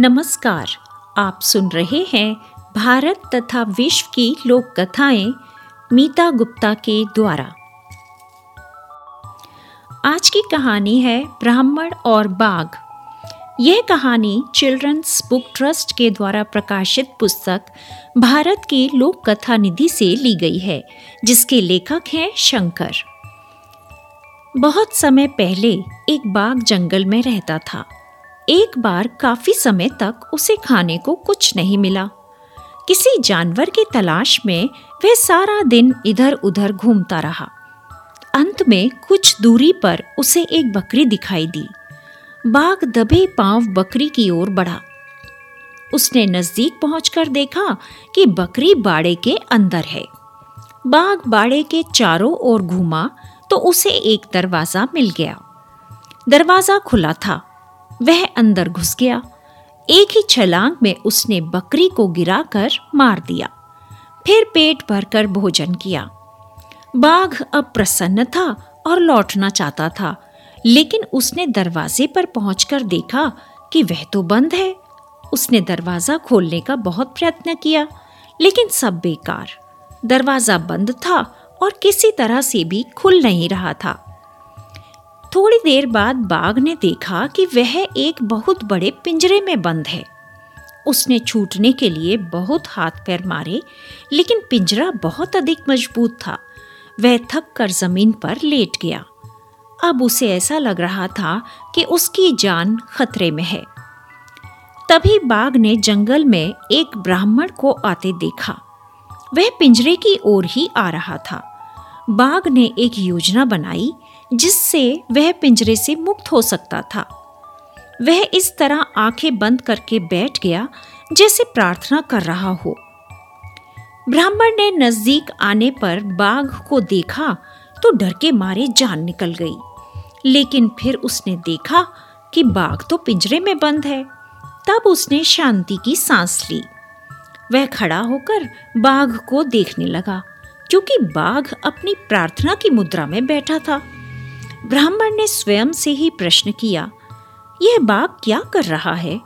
नमस्कार, आप सुन रहे हैं भारत तथा विश्व की लोक कथाएँ मीता गुप्ता के द्वारा। आज की कहानी है ब्राह्मण और बाघ। यह कहानी चिल्ड्रंस बुक ट्रस्ट के द्वारा प्रकाशित पुस्तक भारत की लोक कथा निधि से ली गई है, जिसके लेखक हैं शंकर। बहुत समय पहले एक बाघ जंगल में रहता था। एक बार काफ़ी समय तक उसे खाने को कुछ नहीं मिला। किसी जानवर की तलाश में वह सारा दिन इधर उधर घूमता रहा। अंत में कुछ दूरी पर उसे एक बकरी दिखाई दी। बाघ दबे पाँव बकरी की ओर बढ़ा। उसने नज़दीक पहुंचकर देखा कि बकरी बाड़े के अंदर है। बाघ बाड़े के चारों ओर घूमा तो उसे एक दरवाज़ा मिल गया। दरवाज़ा खुला था। वह अंदर घुस गया। एक ही छलांग में उसने बकरी को गिराकर मार दिया। फिर पेट भरकर भोजन किया। बाघ अब प्रसन्न था और लौटना चाहता था, लेकिन उसने दरवाजे पर पहुंचकर देखा कि वह तो बंद है। उसने दरवाज़ा खोलने का बहुत प्रयत्न किया, लेकिन सब बेकार। दरवाज़ा बंद था और किसी तरह से भी खुल नहीं रहा था। थोड़ी देर बाद बाघ ने देखा कि वह एक बहुत बड़े पिंजरे में बंद है। उसने छूटने के लिए बहुत हाथ पैर मारे, लेकिन पिंजरा बहुत अधिक मज़बूत था। वह थक कर ज़मीन पर लेट गया। अब उसे ऐसा लग रहा था कि उसकी जान खतरे में है। तभी बाघ ने जंगल में एक ब्राह्मण को आते देखा। वह पिंजरे की ओर ही आ रहा था। बाघ ने एक योजना बनाई जिससे वह पिंजरे से मुक्त हो सकता था। वह इस तरह आँखें बंद करके बैठ गया, जैसे प्रार्थना कर रहा हो। ब्राह्मण ने नज़दीक आने पर बाघ को देखा तो डर के मारे जान निकल गई। लेकिन फिर उसने देखा कि बाघ तो पिंजरे में बंद है। तब उसने शांति की सांस ली। वह खड़ा होकर बाघ को देखने लगा, क्योंकि बाघ अपनी प्रार्थना की मुद्रा में बैठा था। ब्राह्मण ने स्वयं से ही प्रश्न किया, यह बाघ क्या कर रहा है?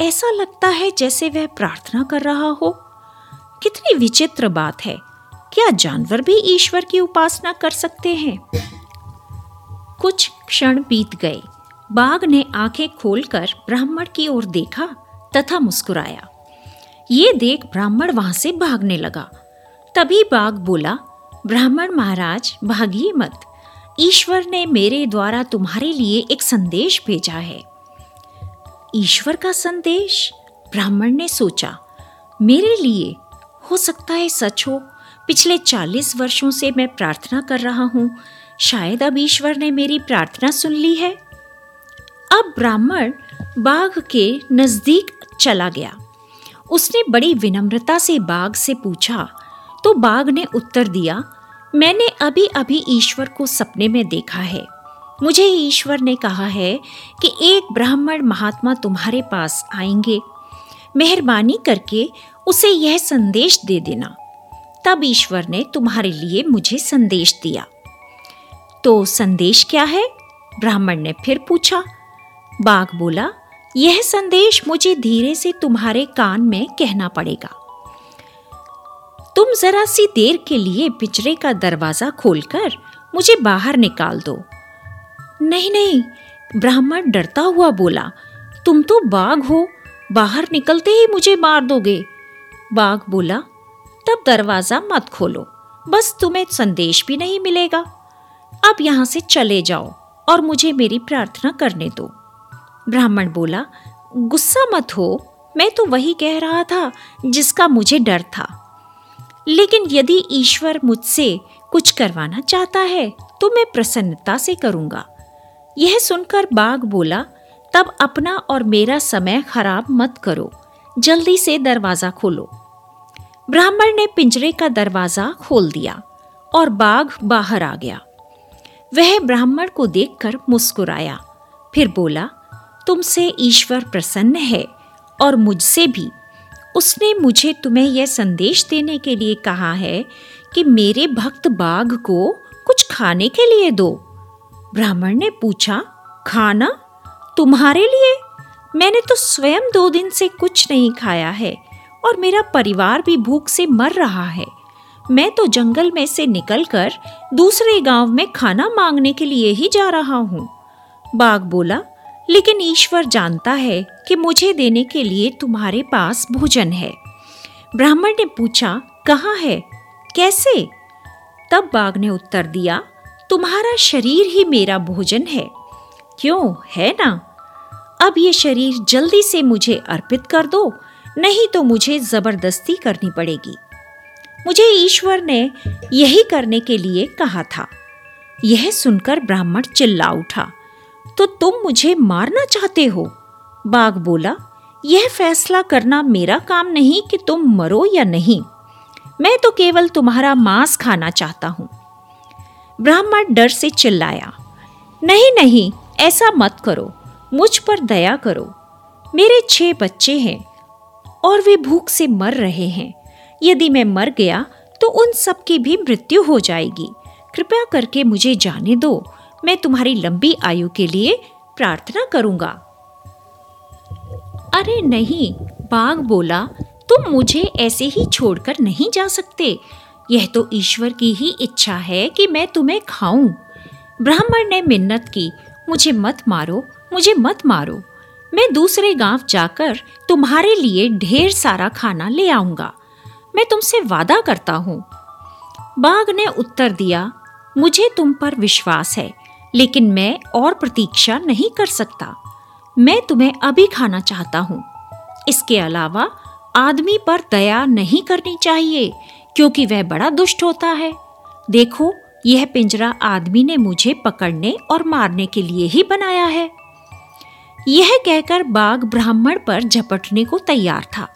ऐसा लगता है जैसे वह प्रार्थना कर रहा हो। कितनी विचित्र बात है। क्या जानवर भी ईश्वर की उपासना कर सकते हैं? कुछ क्षण बीत गए। बाघ ने आँखें खोलकर ब्राह्मण की ओर देखा तथा मुस्कुराया। ये देख ब्राह्मण वहाँ से भागने लगा। तभी बाघ बोला, ब्राह्मण महाराज, भागिए मत। ईश्वर ने मेरे द्वारा तुम्हारे लिए एक संदेश भेजा है। ईश्वर का संदेश? ब्राह्मण ने सोचा, मेरे लिए? हो सकता है सच हो। पिछले चालीस वर्षों से मैं प्रार्थना कर रहा हूँ। शायद अब ईश्वर ने मेरी प्रार्थना सुन ली है। अब ब्राह्मण बाघ के नज़दीक चला गया। उसने बड़ी विनम्रता से बाघ से पूछा तो बाघ ने उत्तर दिया मैंने अभी अभी ईश्वर को सपने में देखा है। मुझे ईश्वर ने कहा है कि एक ब्राह्मण महात्मा तुम्हारे पास आएँगे। मेहरबानी करके उसे यह संदेश दे देना। तब ईश्वर ने तुम्हारे लिए मुझे संदेश दिया। तो संदेश क्या है? ब्राह्मण ने फिर पूछा। बाघ बोला, यह संदेश मुझे धीरे से तुम्हारे कान में कहना पड़ेगा। तुम जरा सी देर के लिए पिंजरे का दरवाज़ा खोलकर मुझे बाहर निकाल दो। नहीं नहीं, ब्राह्मण डरता हुआ बोला, तुम तो बाघ हो, बाहर निकलते ही मुझे मार दोगे। बाघ बोला, तब दरवाज़ा मत खोलो, बस तुम्हें संदेश भी नहीं मिलेगा। अब यहाँ से चले जाओ और मुझे मेरी प्रार्थना करने दो। ब्राह्मण बोला, गुस्सा मत हो, मैं तो वही कह रहा था जिसका मुझे डर था। लेकिन यदि ईश्वर मुझसे कुछ करवाना चाहता है तो मैं प्रसन्नता से करूँगा। यह सुनकर बाघ बोला, तब अपना और मेरा समय खराब मत करो, जल्दी से दरवाज़ा खोलो। ब्राह्मण ने पिंजरे का दरवाज़ा खोल दिया और बाघ बाहर आ गया। वह ब्राह्मण को देखकर मुस्कुराया, फिर बोला, तुमसे ईश्वर प्रसन्न है और मुझसे भी उसने मुझे तुम्हें यह संदेश देने के लिए कहा है कि मेरे भक्त बाघ को कुछ खाने के लिए दो। ब्राह्मण ने पूछा, खाना? तुम्हारे लिए? मैंने तो स्वयं दो दिन से कुछ नहीं खाया है और मेरा परिवार भी भूख से मर रहा है। मैं तो जंगल में से निकलकर दूसरे गाँव में खाना मांगने के लिए ही जा रहा हूँ। बाघ बोला लेकिन ईश्वर जानता है कि मुझे देने के लिए तुम्हारे पास भोजन है। ब्राह्मण ने पूछा, कहाँ है? कैसे? तब बाघ ने उत्तर दिया, तुम्हारा शरीर ही मेरा भोजन है। क्यों? है ना? अब ये शरीर जल्दी से मुझे अर्पित कर दो, नहीं तो मुझे ज़बरदस्ती करनी पड़ेगी। मुझे ईश्वर ने यही करने के लिए कहा था। यह सुनकर ब्राह्मण चिल्ला उठा। तो तुम मुझे मारना चाहते हो? बाघ बोला, यह फैसला करना मेरा काम नहीं कि तुम मरो या नहीं। मैं तो केवल तुम्हारा मांस खाना चाहता हूँ। ब्राह्मण डर से चिल्लाया, नहीं नहीं, ऐसा मत करो, मुझ पर दया करो। मेरे छह बच्चे हैं और वे भूख से मर रहे हैं। यदि मैं मर गया तो उन सब की भी मृत्यु हो जाएगी। कृपया करके मुझे जाने दो मैं तुम्हारी लंबी आयु के लिए प्रार्थना करूँगा। अरे नहीं, बाघ बोला, तुम मुझे ऐसे ही छोड़कर नहीं जा सकते। यह तो ईश्वर की ही इच्छा है कि मैं तुम्हें खाऊं। ब्राह्मण ने मिन्नत की, मुझे मत मारो, मुझे मत मारो। मैं दूसरे गाँव जाकर तुम्हारे लिए ढेर सारा खाना ले आऊँगा। मैं तुमसे वादा करता हूँ। बाघ ने उत्तर दिया, मुझे तुम पर विश्वास है। लेकिन मैं और प्रतीक्षा नहीं कर सकता। मैं तुम्हें अभी खाना चाहता हूँ। इसके अलावा आदमी पर दया नहीं करनी चाहिए, क्योंकि वह बड़ा दुष्ट होता है। देखो, यह पिंजरा आदमी ने मुझे पकड़ने और मारने के लिए ही बनाया है। यह कहकर बाघ ब्राह्मण पर झपटने को तैयार था,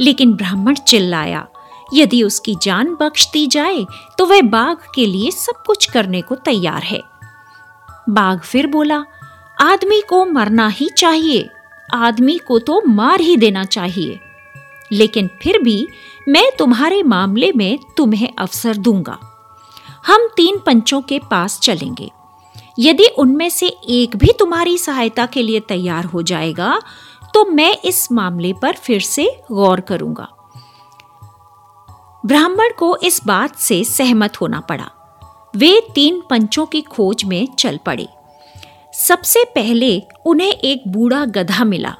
लेकिन ब्राह्मण चिल्लाया, यदि उसकी जान बख्श दी जाए तो वह बाघ के लिए सब कुछ करने को तैयार है। बाघ फिर बोला, आदमी को मरना ही चाहिए, आदमी को तो मार ही देना चाहिए। लेकिन फिर भी मैं तुम्हारे मामले में तुम्हें अवसर दूँगा। हम तीन पंचों के पास चलेंगे। यदि उनमें से एक भी तुम्हारी सहायता के लिए तैयार हो जाएगा तो मैं इस मामले पर फिर से गौर करूँगा। ब्राह्मण को इस बात से सहमत होना पड़ा। वे तीन पंचों की खोज में चल पड़े। सबसे पहले उन्हें एक बूढ़ा गधा मिला।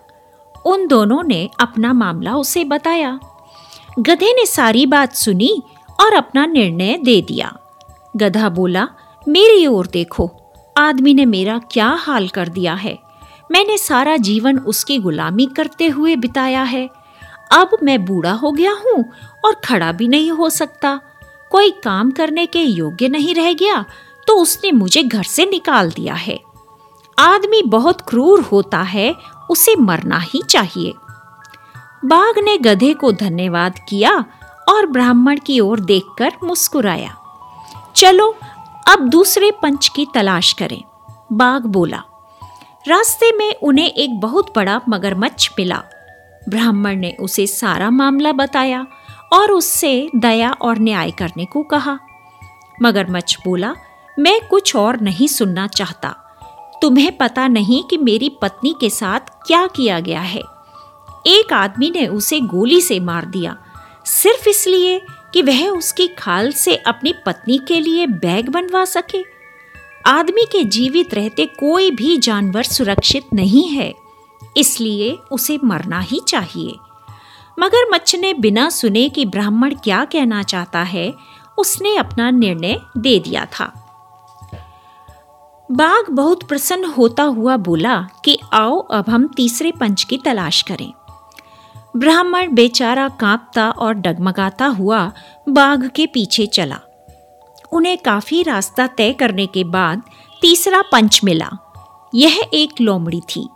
उन दोनों ने अपना मामला उसे बताया। गधे ने सारी बात सुनी और अपना निर्णय दे दिया। गधा बोला, मेरी ओर देखो, आदमी ने मेरा क्या हाल कर दिया है? मैंने सारा जीवन उसकी गुलामी करते हुए बिताया है। अब मैं बूढ़ा हो गया हूँ और खड़ा भी नहीं हो सकता। कोई काम करने के योग्य नहीं रह गया तो उसने मुझे घर से निकाल दिया है। आदमी बहुत क्रूर होता है, उसे मरना ही चाहिए। बाघ ने गधे को धन्यवाद किया और ब्राह्मण की ओर देखकर मुस्कुराया। चलो, अब दूसरे पंच की तलाश करें, बाघ बोला। रास्ते में उन्हें एक बहुत बड़ा मगरमच्छ मिला। ब्राह्मण ने उसे सारा मामला बताया और उससे दया और न्याय करने को कहा। मगरमच्छ बोला, मैं कुछ और नहीं सुनना चाहता। तुम्हें पता नहीं कि मेरी पत्नी के साथ क्या किया गया है। एक आदमी ने उसे गोली से मार दिया। सिर्फ़ इसलिए कि वह उसकी खाल से अपनी पत्नी के लिए बैग बनवा सके। आदमी के जीवित रहते कोई भी जानवर सुरक्षित नहीं है। इसलिए उसे मरना ही चाहिए। मगर मच्छ ने बिना सुने कि ब्राह्मण क्या कहना चाहता है, उसने अपना निर्णय दे दिया था। बाघ बहुत प्रसन्न होता हुआ बोला कि आओ अब हम तीसरे पंच की तलाश करें। ब्राह्मण बेचारा कांपता और डगमगाता हुआ बाघ के पीछे चला। उन्हें काफ़ी रास्ता तय करने के बाद तीसरा पंच मिला। यह एक लोमड़ी थी।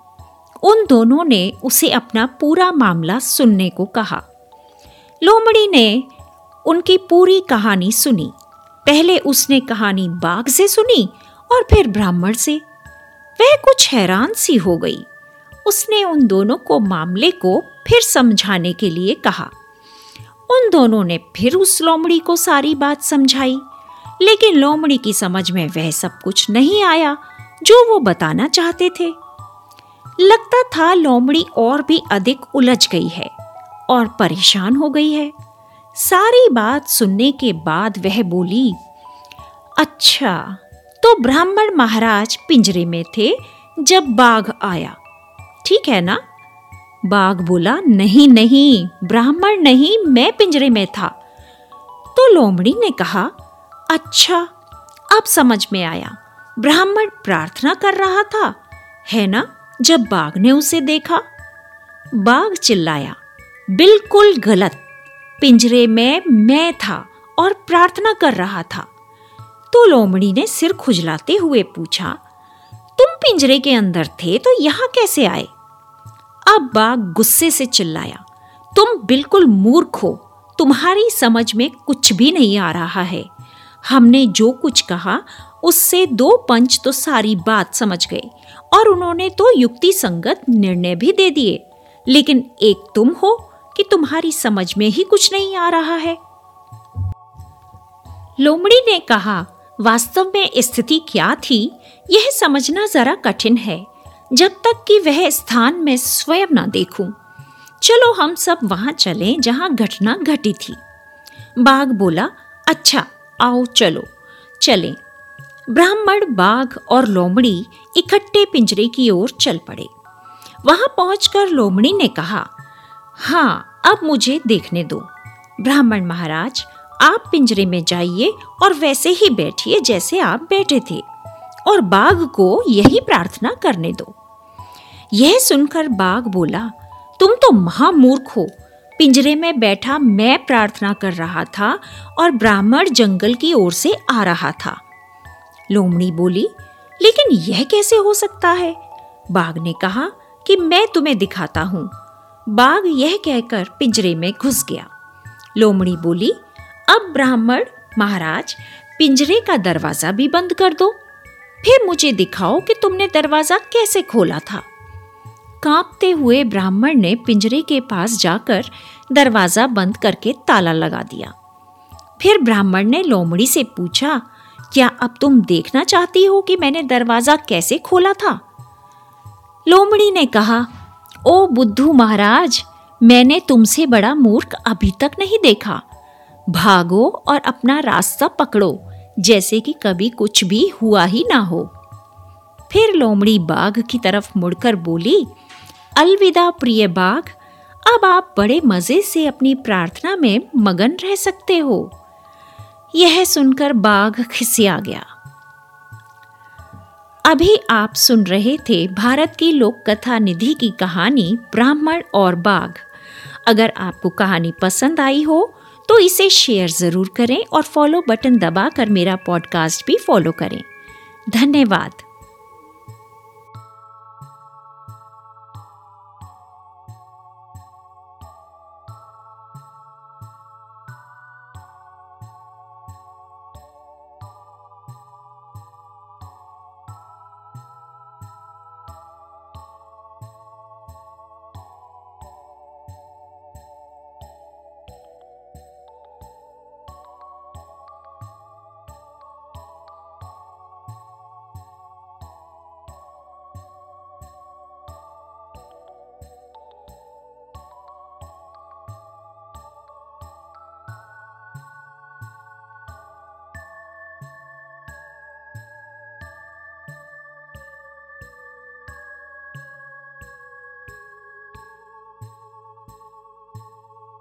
उन दोनों ने उसे अपना पूरा मामला सुनने को कहा। लोमड़ी ने उनकी पूरी कहानी सुनी। पहले उसने कहानी बाघ से सुनी और फिर ब्राह्मण से। वह कुछ हैरान सी हो गई। उसने उन दोनों को मामले को फिर समझाने के लिए कहा। उन दोनों ने फिर उस लोमड़ी को सारी बात समझाई। लेकिन लोमड़ी की समझ में वह सब कुछ नहीं आया, जो वो बताना चाहते थे। लगता था लोमड़ी और भी अधिक उलझ गई है और परेशान हो गई है। सारी बात सुनने के बाद वह बोली अच्छा तो ब्राह्मण महाराज पिंजरे में थे जब बाघ आया, ठीक है ना? बाघ बोला, नहीं नहीं, ब्राह्मण नहीं, मैं पिंजरे में था। तो लोमड़ी ने कहा अच्छा अब समझ में आया, ब्राह्मण प्रार्थना कर रहा था, है ना? जब बाघ ने उसे देखा, बाघ चिल्लाया, बिल्कुल गलत। पिंजरे में मैं था और प्रार्थना कर रहा था। तो लोमड़ी ने सिर खुजलाते हुए पूछा, तुम पिंजरे के अंदर थे तो यहाँ कैसे आए? अब बाघ गुस्से से चिल्लाया, तुम बिल्कुल मूर्ख हो। तुम्हारी समझ में कुछ भी नहीं आ रहा है। हमने जो कुछ कहा उससे दो पंच तो सारी बात समझ गए और उन्होंने तो युक्ति संगत निर्णय भी दे दिए। लेकिन एक तुम हो कि तुम्हारी समझ में ही कुछ नहीं आ रहा है। लोमड़ी ने कहा, वास्तव में स्थिति क्या थी? यह समझना जरा कठिन है। जब तक कि वह स्थान में स्वयं ना देखूँ। चलो हम सब वहाँ चलें जहाँ घटना घटी थी। बाघ बोला अच्छा आओ चलो। चलें। ब्राह्मण, बाघ और लोमड़ी इकट्ठे पिंजरे की ओर चल पड़े। वहाँ पहुंचकर लोमड़ी ने कहा हाँ अब मुझे देखने दो। ब्राह्मण महाराज, आप पिंजरे में जाइए और वैसे ही बैठिए जैसे आप बैठे थे, और बाघ को यही प्रार्थना करने दो। यह सुनकर बाघ बोला, तुम तो महामूर्ख हो। पिंजरे में बैठा मैं प्रार्थना कर रहा था और ब्राह्मण जंगल की ओर से आ रहा था। लोमड़ी बोली, लेकिन यह कैसे हो सकता है? बाघ ने कहा कि, मैं तुम्हें दिखाता हूँ। बाघ यह कहकर पिंजरे में घुस गया। लोमड़ी बोली, अब ब्राह्मण, महाराज, पिंजरे का दरवाज़ा भी बंद कर दो। फिर मुझे दिखाओ कि तुमने दरवाज़ा कैसे खोला था। कांपते हुए ब्राह्मण ने पिंजरे के पास जाकर दरवाज़ा बंद करके ताला लगा दिया। फिर ब्राह्मण ने लोमड़ी से पूछा क्या अब तुम देखना चाहती हो कि मैंने दरवाज़ा कैसे खोला था? लोमड़ी ने कहा, ओ बुद्धू महाराज, मैंने तुमसे बड़ा मूर्ख अभी तक नहीं देखा। भागो और अपना रास्ता पकड़ो, जैसे कि कभी कुछ भी हुआ ही ना हो। फिर लोमड़ी बाघ की तरफ़ मुड़कर बोली, अलविदा प्रिय बाघ, अब आप बड़े मज़े से अपनी प्रार्थना में मगन रह सकते हो। यह सुनकर बाघ खिसिया गया। अभी आप सुन रहे थे भारत की लोक कथा निधि की कहानी ब्राह्मण और बाघ। अगर आपको कहानी पसंद आई हो तो इसे शेयर ज़रूर करें और फॉलो बटन दबाकर मेरा पॉडकास्ट भी फॉलो करें। धन्यवाद।